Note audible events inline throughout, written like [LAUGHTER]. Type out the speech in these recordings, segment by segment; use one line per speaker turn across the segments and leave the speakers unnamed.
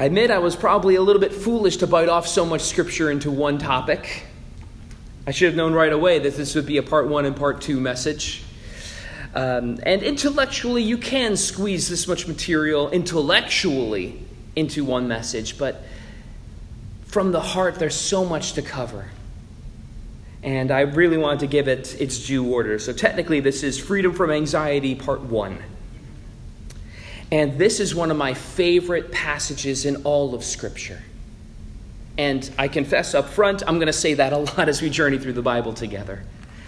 I admit I was probably a little bit foolish to bite off so much scripture into one topic. I should have known right away that this would be a part one and part two message. Um, and intellectually, you can squeeze this much material intellectually into one message, but from the heart, there's so much to cover. And I really wanted to give it its due order. So, technically, this is Freedom from Anxiety, Part 1. And this is one of my favorite passages in all of Scripture. And I confess up front, I'm going to say that a lot as we journey through the Bible together.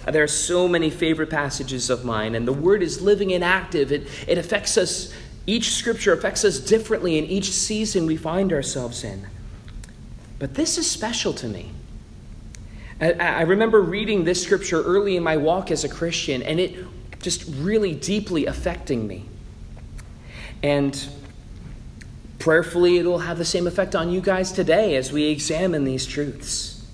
There are so many favorite passages of mine, and the Word is living and active. It, it affects us, each Scripture affects us differently in each season we find ourselves in. But this is special to me. I remember reading this scripture early in my walk as a Christian, and it just really deeply affecting me. And prayerfully, it'll have the same effect on you guys today as we examine these truths.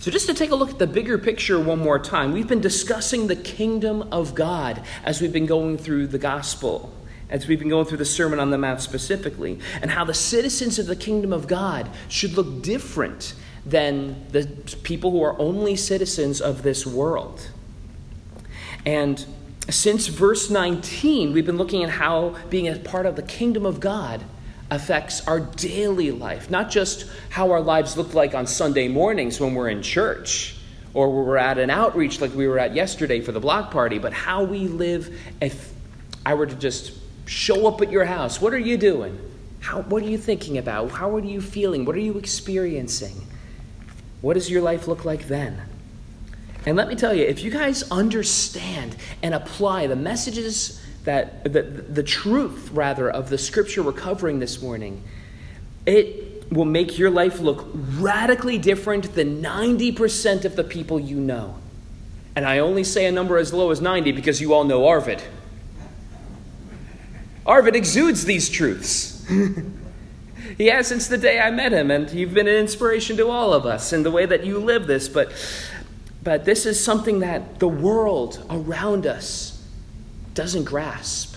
So, just to take a look at the bigger picture one more time, we've been discussing the kingdom of God as we've been going through the gospel, as we've been going through the Sermon on the Mount specifically, and how the citizens of the kingdom of God should look different than the people who are only citizens of this world. And since verse 19, we've been looking at how being a part of the kingdom of God affects our daily life, not just how our lives look like on Sunday mornings when we're in church or we're at an outreach like we were at yesterday for the block party, but how we live if I were to just show up at your house. What are you doing? How, what are you thinking about? How are you feeling? What are you experiencing? What does your life look like then? And let me tell you, if you guys understand and apply the messages that, the, the truth rather, of the scripture we're covering this morning, it will make your life look radically different than 90% of the people you know. And I only say a number as low as 90 because you all know Arvid. Arvid exudes these truths. [LAUGHS] He has since the day I met him, and you've been an inspiration to all of us in the way that you live this. But, but this is something that the world around us doesn't grasp.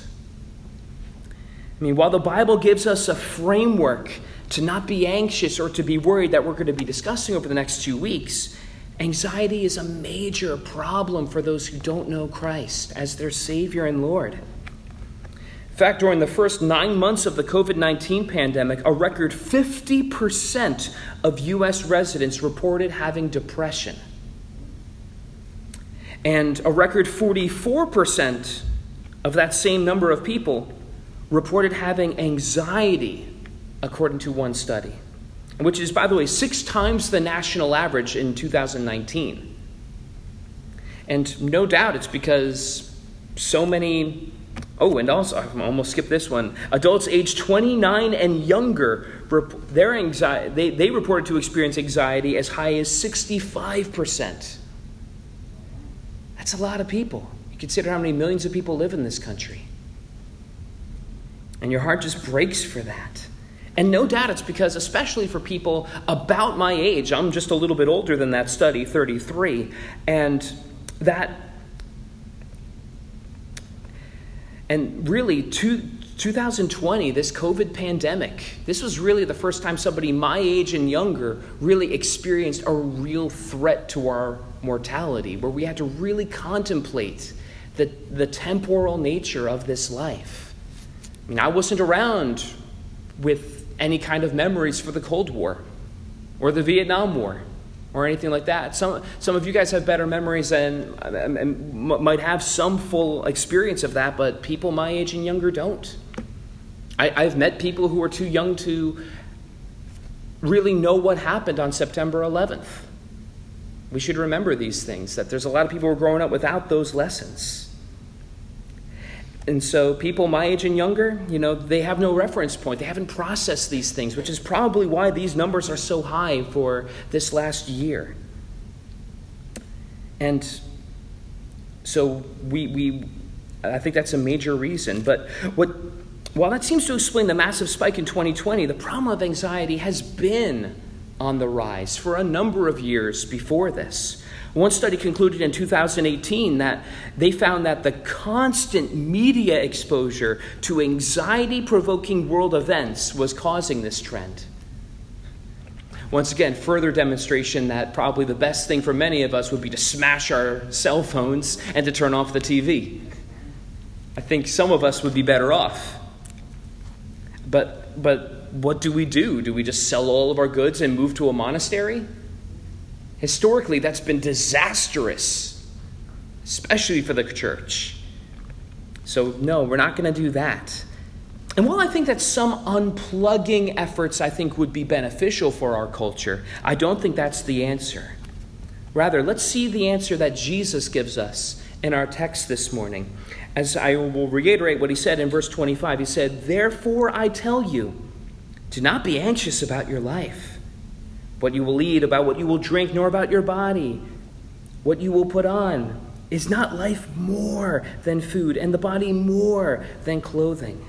I mean, while the Bible gives us a framework to not be anxious or to be worried that we're going to be discussing over the next two weeks, anxiety is a major problem for those who don't know Christ as their Savior and Lord. In fact, during the first nine months of the COVID 19 pandemic, a record 50% of U.S. residents reported having depression. And a record 44% of that same number of people reported having anxiety, according to one study, which is, by the way, six times the national average in 2019. And no doubt it's because so many Oh, and also, I almost skipped this one. Adults age 29 and younger, their anxiety, they, they reported to experience anxiety as high as 65%. That's a lot of people. You consider how many millions of people live in this country. And your heart just breaks for that. And no doubt it's because, especially for people about my age, I'm just a little bit older than that study, 33, and that And really, two, 2020, this COVID pandemic, this was really the first time somebody my age and younger really experienced a real threat to our mortality, where we had to really contemplate the, the temporal nature of this life. I mean, I wasn't around with any kind of memories for the Cold War or the Vietnam War or anything like that. Some, some of you guys have better memories and, and, might have some full experience of that, but people my age and younger don't. I, I've met people who are too young to really know what happened on September 11th. We should remember these things, that there's a lot of people who are growing up without those lessons. And so, people my age and younger, you know, they have no reference point. They haven't processed these things, which is probably why these numbers are so high for this last year. And so, we, we I think that's a major reason. But what, while that seems to explain the massive spike in 2020, the problem of anxiety has been on the rise for a number of years before this. One study concluded in 2018 that they found that the constant media exposure to anxiety provoking world events was causing this trend. Once again, further demonstration that probably the best thing for many of us would be to smash our cell phones and to turn off the TV. I think some of us would be better off. But, but what do we do? Do we just sell all of our goods and move to a monastery? Historically, that's been disastrous, especially for the church. So, no, we're not going to do that. And while I think that some unplugging efforts I think would be beneficial for our culture, I don't think that's the answer. Rather, let's see the answer that Jesus gives us in our text this morning. As I will reiterate what he said in verse 25, he said, Therefore I tell you, do not be anxious about your life what you will eat, about what you will drink, nor about your body, what you will put on. Is not life more than food, and the body more than clothing?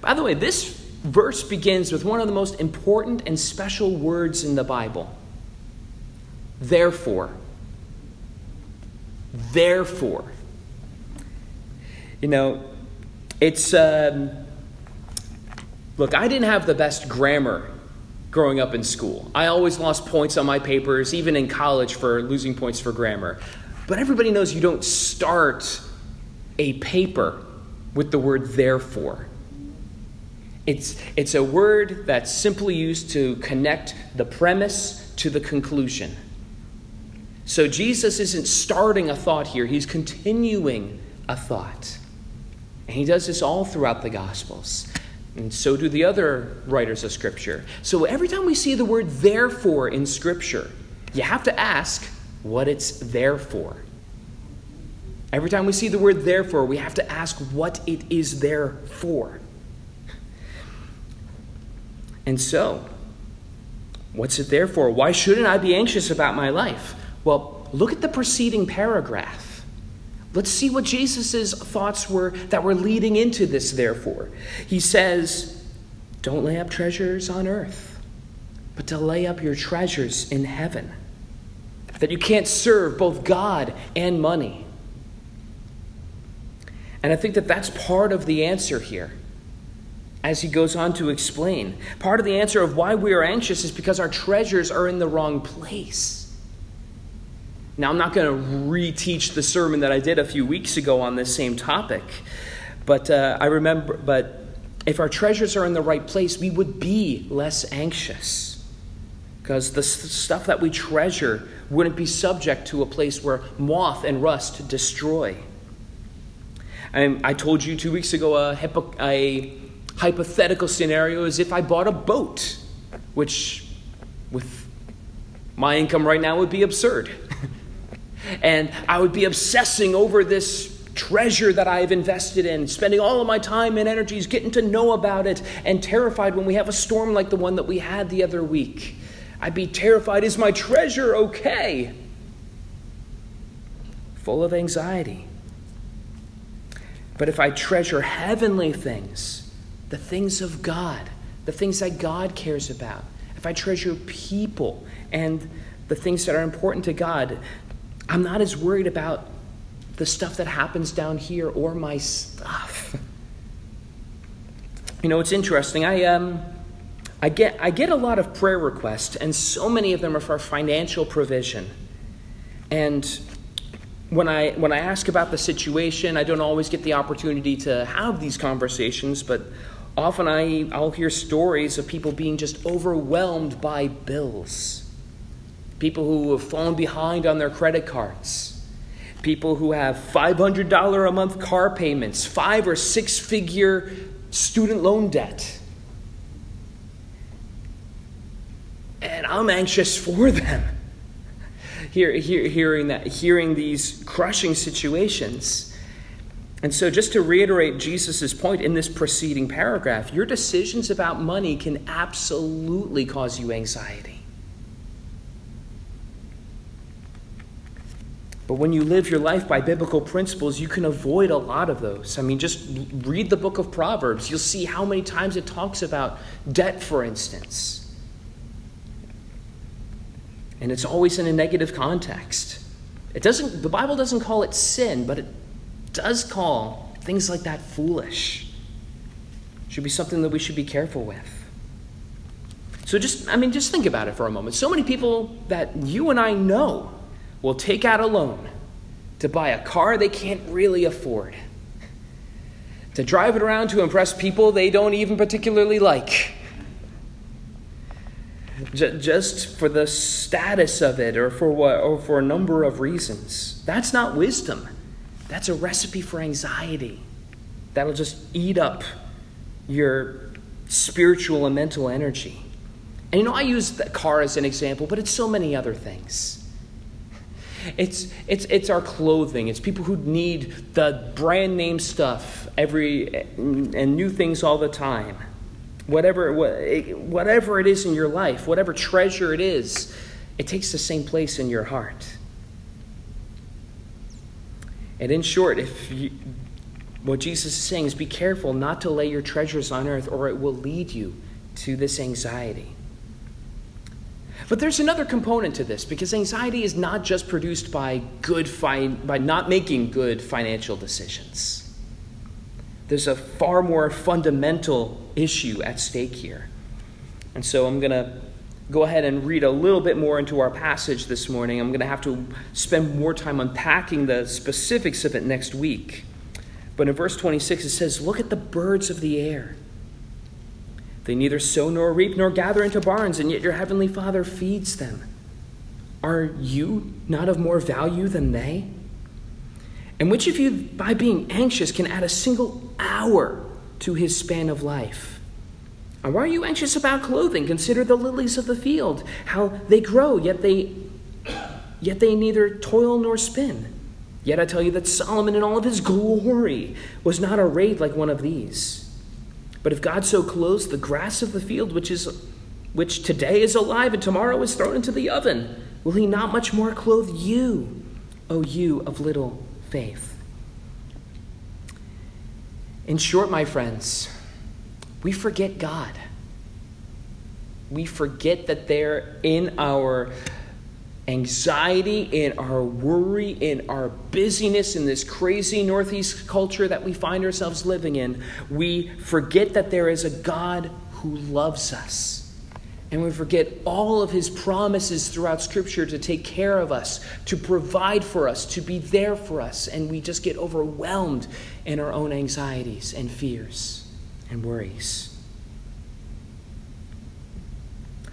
By the way, this verse begins with one of the most important and special words in the Bible. Therefore. Therefore. You know, it's. Um, look, I didn't have the best grammar growing up in school. I always lost points on my papers, even in college, for losing points for grammar. But everybody knows you don't start a paper with the word therefore. It's, it's a word that's simply used to connect the premise to the conclusion. So Jesus isn't starting a thought here, he's continuing a thought. And he does this all throughout the Gospels. And so do the other writers of Scripture. So every time we see the word therefore in Scripture, you have to ask what it's there for. Every time we see the word therefore, we have to ask what it is there for. And so, what's it there for? Why shouldn't I be anxious about my life? Well, look at the preceding paragraph. Let's see what Jesus' thoughts were that were leading into this, therefore. He says, Don't lay up treasures on earth, but to lay up your treasures in heaven. That you can't serve both God and money. And I think that that's part of the answer here as he goes on to explain. Part of the answer of why we are anxious is because our treasures are in the wrong place. Now, I'm not going to reteach the sermon that I did a few weeks ago on this same topic, but uh, I remember, but if our treasures are in the right place, we would be less anxious. Because the stuff that we treasure wouldn't be subject to a place where moth and rust destroy. And I told you two weeks ago a, hypo- a hypothetical scenario is if I bought a boat, which with my income right now would be absurd. And I would be obsessing over this treasure that I have invested in, spending all of my time and energies getting to know about it, and terrified when we have a storm like the one that we had the other week. I'd be terrified is my treasure okay? Full of anxiety. But if I treasure heavenly things, the things of God, the things that God cares about, if I treasure people and the things that are important to God, I'm not as worried about the stuff that happens down here or my stuff. You know, it's interesting. I um I get I get a lot of prayer requests and so many of them are for financial provision. And when I when I ask about the situation, I don't always get the opportunity to have these conversations, but often I I'll hear stories of people being just overwhelmed by bills people who have fallen behind on their credit cards, people who have $500 a month car payments, five or six figure student loan debt. And I'm anxious for [LAUGHS] them. Hear, hear, hearing that, hearing these crushing situations. And so, just to reiterate Jesus' point in this preceding paragraph, your decisions about money can absolutely cause you anxiety. But when you live your life by biblical principles, you can avoid a lot of those. I mean, just read the book of Proverbs. You'll see how many times it talks about debt, for instance. And it's always in a negative context. It doesn't, the Bible doesn't call it sin, but it does call things like that foolish. Should be something that we should be careful with. So just, I mean, just think about it for a moment. So many people that you and I know will take out a loan to buy a car they can't really afford, to drive it around to impress people they don't even particularly like, just for the status of it or for, what, or for a number of reasons. That's not wisdom. That's a recipe for anxiety that'll just eat up your spiritual and mental energy. And you know, I use the car as an example, but it's so many other things. It's, it's, it's our clothing. It's people who need the brand name stuff every and new things all the time. Whatever, whatever it is in your life, whatever treasure it is, it takes the same place in your heart. And in short, if you, what Jesus is saying is be careful not to lay your treasures on earth, or it will lead you to this anxiety. But there's another component to this because anxiety is not just produced by good fi- by not making good financial decisions. There's a far more fundamental issue at stake here. And so I'm going to go ahead and read a little bit more into our passage this morning. I'm going to have to spend more time unpacking the specifics of it next week. But in verse 26, it says, Look at the birds of the air. They neither sow nor reap nor gather into barns, and yet your heavenly Father feeds them. Are you not of more value than they? And which of you, by being anxious, can add a single hour to his span of life? And why are you anxious about clothing? Consider the lilies of the field, how they grow, yet they yet they neither toil nor spin. Yet I tell you that Solomon in all of his glory was not arrayed like one of these. But if God so clothes the grass of the field, which is which today is alive and tomorrow is thrown into the oven, will he not much more clothe you, O you of little faith? In short, my friends, we forget God. We forget that they're in our anxiety, in our worry, in our busyness, in this crazy Northeast culture that we find ourselves living in, we forget that there is a God who loves us. And we forget all of his promises throughout Scripture to take care of us, to provide for us, to be there for us. And we just get overwhelmed in our own anxieties and fears and worries.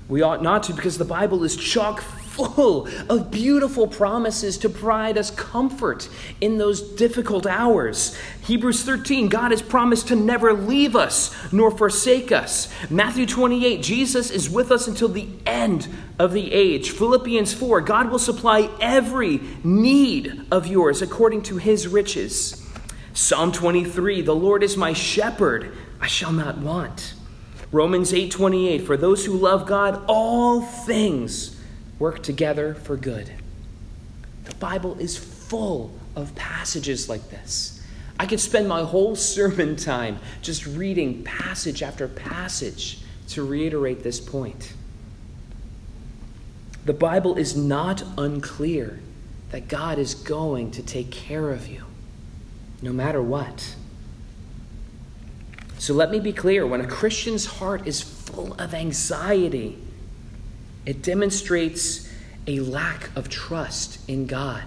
We ought not to because the Bible is chock full of beautiful promises to provide us comfort in those difficult hours. Hebrews 13, God has promised to never leave us nor forsake us. Matthew 28, Jesus is with us until the end of the age. Philippians 4, God will supply every need of yours according to his riches. Psalm 23, the Lord is my shepherd, I shall not want. Romans 8:28 For those who love God all things work together for good. The Bible is full of passages like this. I could spend my whole [LAUGHS] sermon time just reading passage after passage to reiterate this point. The Bible is not unclear that God is going to take care of you, no matter what. So let me be clear when a Christian's heart is full of anxiety, it demonstrates a lack of trust in God.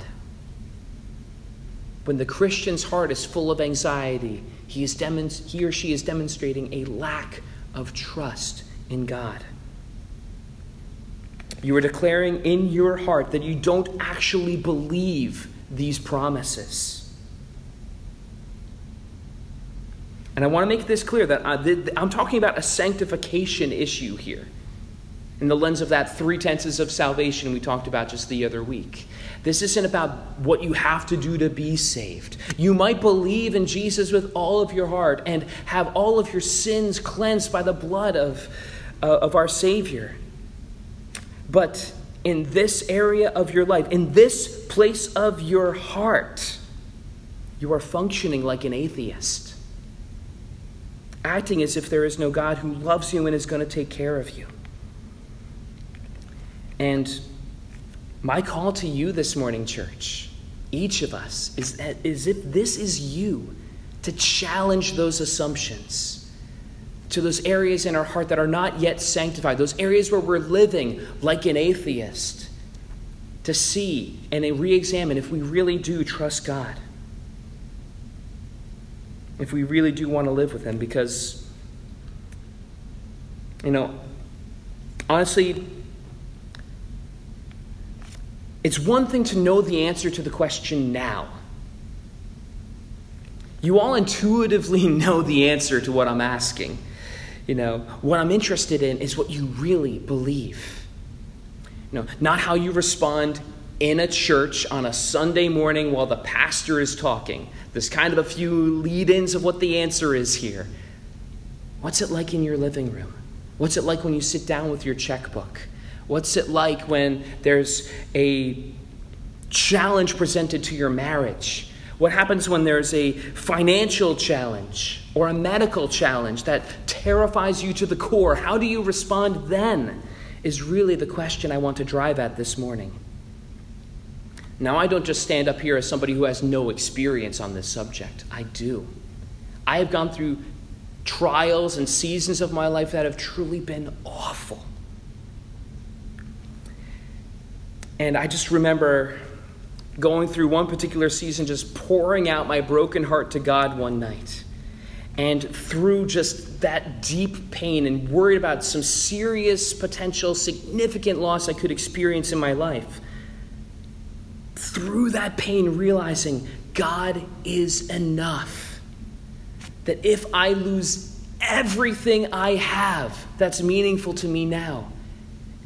When the Christian's heart is full of anxiety, he, is demonst- he or she is demonstrating a lack of trust in God. You are declaring in your heart that you don't actually believe these promises. And I want to make this clear that uh, I, am talking about a sanctification issue here in the lens of that three tenses of salvation we talked about just the other week. This isn't about what you have to do to be saved. You might believe in Jesus with all of your heart and have all of your sins cleansed by the blood of, uh, of our Savior. But in this area of your life, in this place of your heart, you are functioning like an atheist, acting as if there is no God who loves you and is going to take care of you. And My call to you this morning, church, each of us, is as if this is you to challenge those assumptions to those areas in our heart that are not yet sanctified, those areas where we're living like an atheist, to see and re examine if we really do trust God. If we really do want to live with Him, because, you know, honestly, it's one thing to know the answer to the question now. You all intuitively [LAUGHS] know the answer to what I'm asking. You know, what I'm interested in is what you really believe. You know, not how you respond in a church on a Sunday morning while the pastor is talking. There's kind of a few lead ins of what the answer is here. What's it like in your living room? What's it like when you sit down with your checkbook? What's it like when there's a challenge presented to your marriage? What happens when there's a financial challenge or a medical challenge that terrifies you to the core? How do you respond then? Is really the question I want to drive at this morning. Now, I don't just stand up here as somebody who has no experience on this subject. I do. I have gone through trials and seasons of my life that have truly been awful. And I just remember going through one particular season, just pouring out my broken heart to God one night. And through just that deep pain and worried about some serious, potential, significant loss I could experience in my life, through that pain, realizing God is enough. That if I lose everything I have that's meaningful to me now,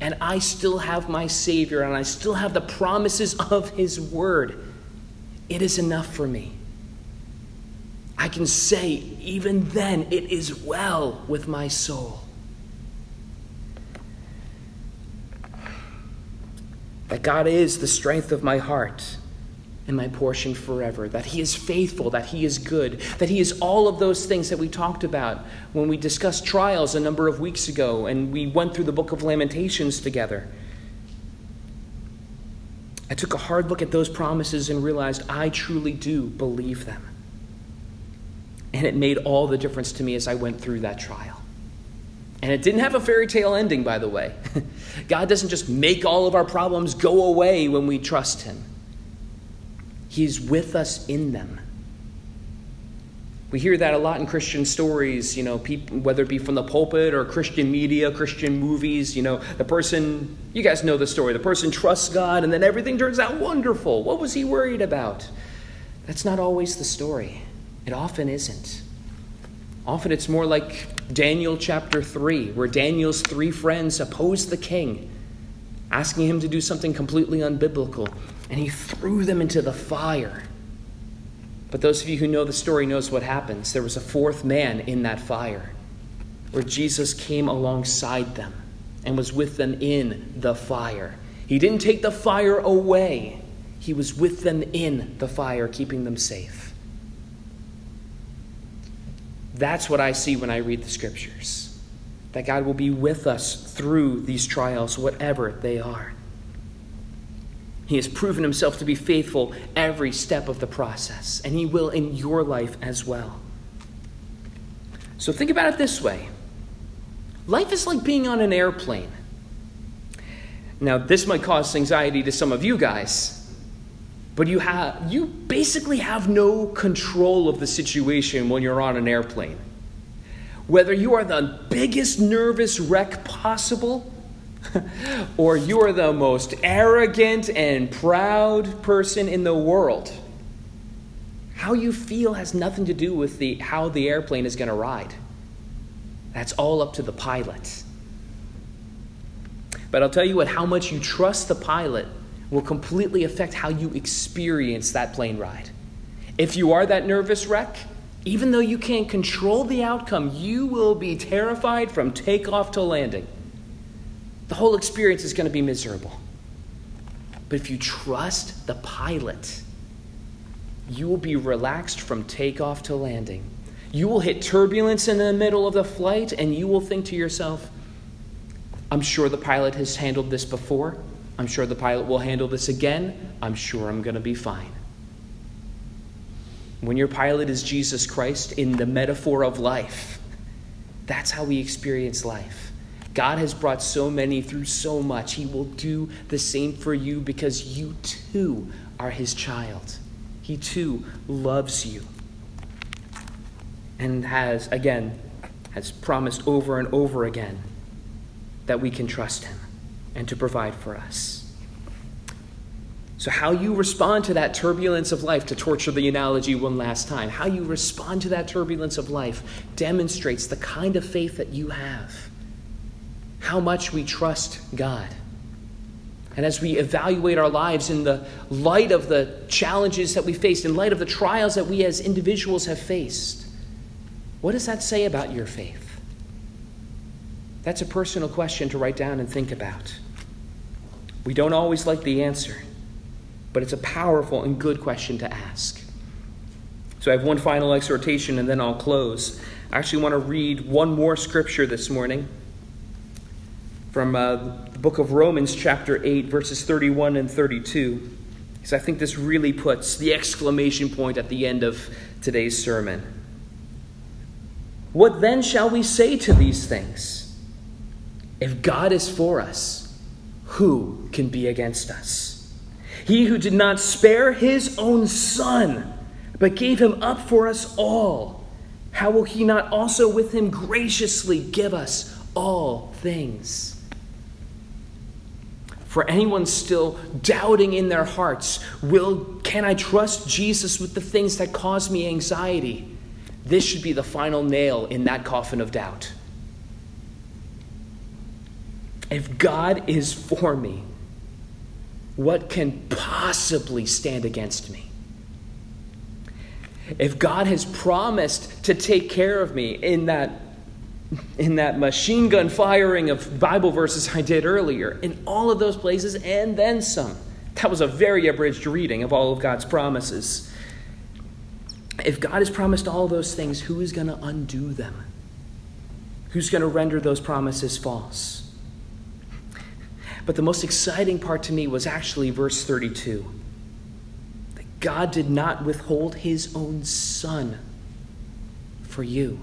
and I still have my Savior and I still have the promises of His Word, it is enough for me. I can say, even then, it is well with my soul. That God is the strength of my heart and my portion forever, that He is faithful, that He is good, that He is all of those things that we talked about when we discussed trials a number of weeks ago and we went through the book of Lamentations together. I took a hard look at those promises and realized I truly do believe them. And it made all the difference to me as I went through that trial. And it didn't have a fairy tale ending, by the way. [LAUGHS] God doesn't just make all of our problems go away when we trust Him. He's with us in them. We hear that a lot in Christian stories, you know, people, whether it be from the pulpit or Christian media, Christian movies. You know, the person, you guys know the story. The person trusts God and then everything turns out wonderful. What was he worried about? That's not always the story. It often isn't. Often it's more like Daniel chapter 3, where Daniel's three friends oppose the king, asking him to do something completely unbiblical and he threw them into the fire. But those of you who know the story knows what happens. There was a fourth man in that fire where Jesus came alongside them and was with them in the fire. He didn't take the fire away. He was with them in the fire, keeping them safe. That's what I see when I read the scriptures. That God will be with us through these trials, whatever they are. He has proven himself to be faithful every step of the process, and he will in your life as well. So think about it this way life is like being on an airplane. Now, this might cause anxiety to some of you guys, but you, have, you basically have no control of the situation when you're on an airplane. Whether you are the biggest nervous wreck possible, [LAUGHS] or you are the most arrogant and proud person in the world. How you feel has nothing to do with the, how the airplane is going to ride. That's all up to the pilot. But I'll tell you what, how much you trust the pilot will completely affect how you experience that plane ride. If you are that nervous wreck, even though you can't control the outcome, you will be terrified from takeoff to landing the whole experience is going to be miserable. But if you trust the pilot, you will be relaxed from takeoff to landing. You will hit turbulence in the middle of the flight, and you will think to yourself, I'm sure the pilot has handled this before. I'm sure the pilot will handle this again. I'm sure I'm going to be fine. When your pilot is Jesus Christ in the metaphor of life, that's how we experience life. God has brought so many through so much. He will do the same for you because you too are His child. He too loves you and has, again, has promised over and over again that we can trust Him and to provide for us. So, how you respond to that turbulence of life, to torture the analogy one last time, how you respond to that turbulence of life demonstrates the kind of faith that you have, how much we trust God. And as we evaluate our lives in the light of the challenges that we faced, in light of the trials that we as individuals have faced, what does that say about your faith? That's a personal question to write down and think about. We don't always like the answer but it's a powerful and good question to ask. So I have one final exhortation and then I'll close. I actually want to read one more scripture this morning from uh, the book of Romans, chapter 8, verses 31 and 32, because I think this really puts the exclamation point at the end of today's sermon. What then shall we say to these things? If God is for us, who can be against us? He who did not spare his own son, but gave him up for us all, how will he not also with him graciously give us all things? For anyone still doubting in their hearts, will can I trust Jesus with the things that cause me anxiety? This should be the final nail in that coffin of doubt. If God is for me, what can possibly stand against me? If God has promised to take care of me in that in that machine gun firing of Bible verses I did earlier, in all of those places and then some. That was a very abridged reading of all of God's promises. If God has promised all those things, who is going to undo them? Who's going to render those promises false? But the most exciting part to me was actually verse 32 that God did not withhold his own son for you.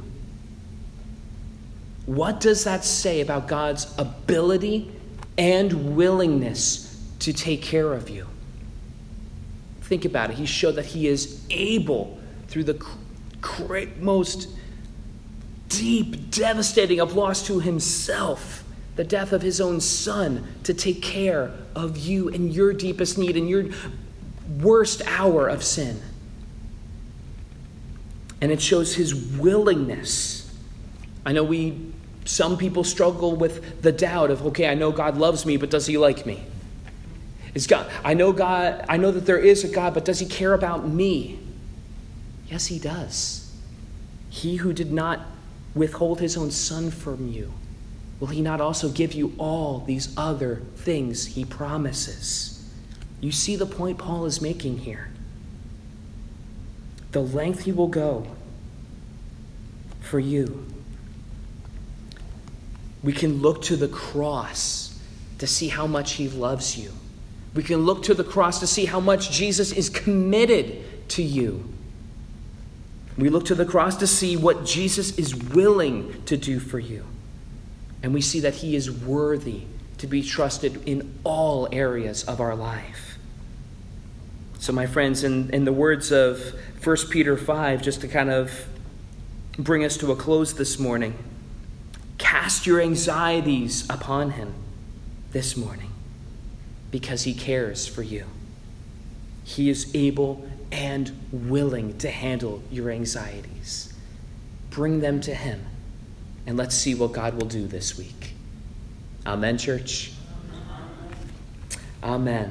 What does that say about God's ability and willingness to take care of you? Think about it. He showed that he is able through the most deep, devastating of loss to himself the death of his own son to take care of you in your deepest need, in your worst hour of sin. And it shows his willingness. I know we, some people struggle with the doubt of, okay, I know God loves me, but does he like me? Is God, I know God, I know that there is a God, but does he care about me? Yes, he does. He who did not withhold his own son from you will he not also give you all these other things he promises? You see the point Paul is making here. The length he will go for you. We can look to the cross to see how much he loves you. We can look to the cross to see how much Jesus is committed to you. We look to the cross to see what Jesus is willing to do for you. And we see that He is worthy to be trusted in all areas of our life. So, my friends, in, in the words of 1 Peter 5, just to kind of bring us to a close this morning, cast your anxieties upon Him this morning because He cares for you. He is able and willing to handle your anxieties. Bring them to Him and let's see what God will do this week. Amen, church. Amen.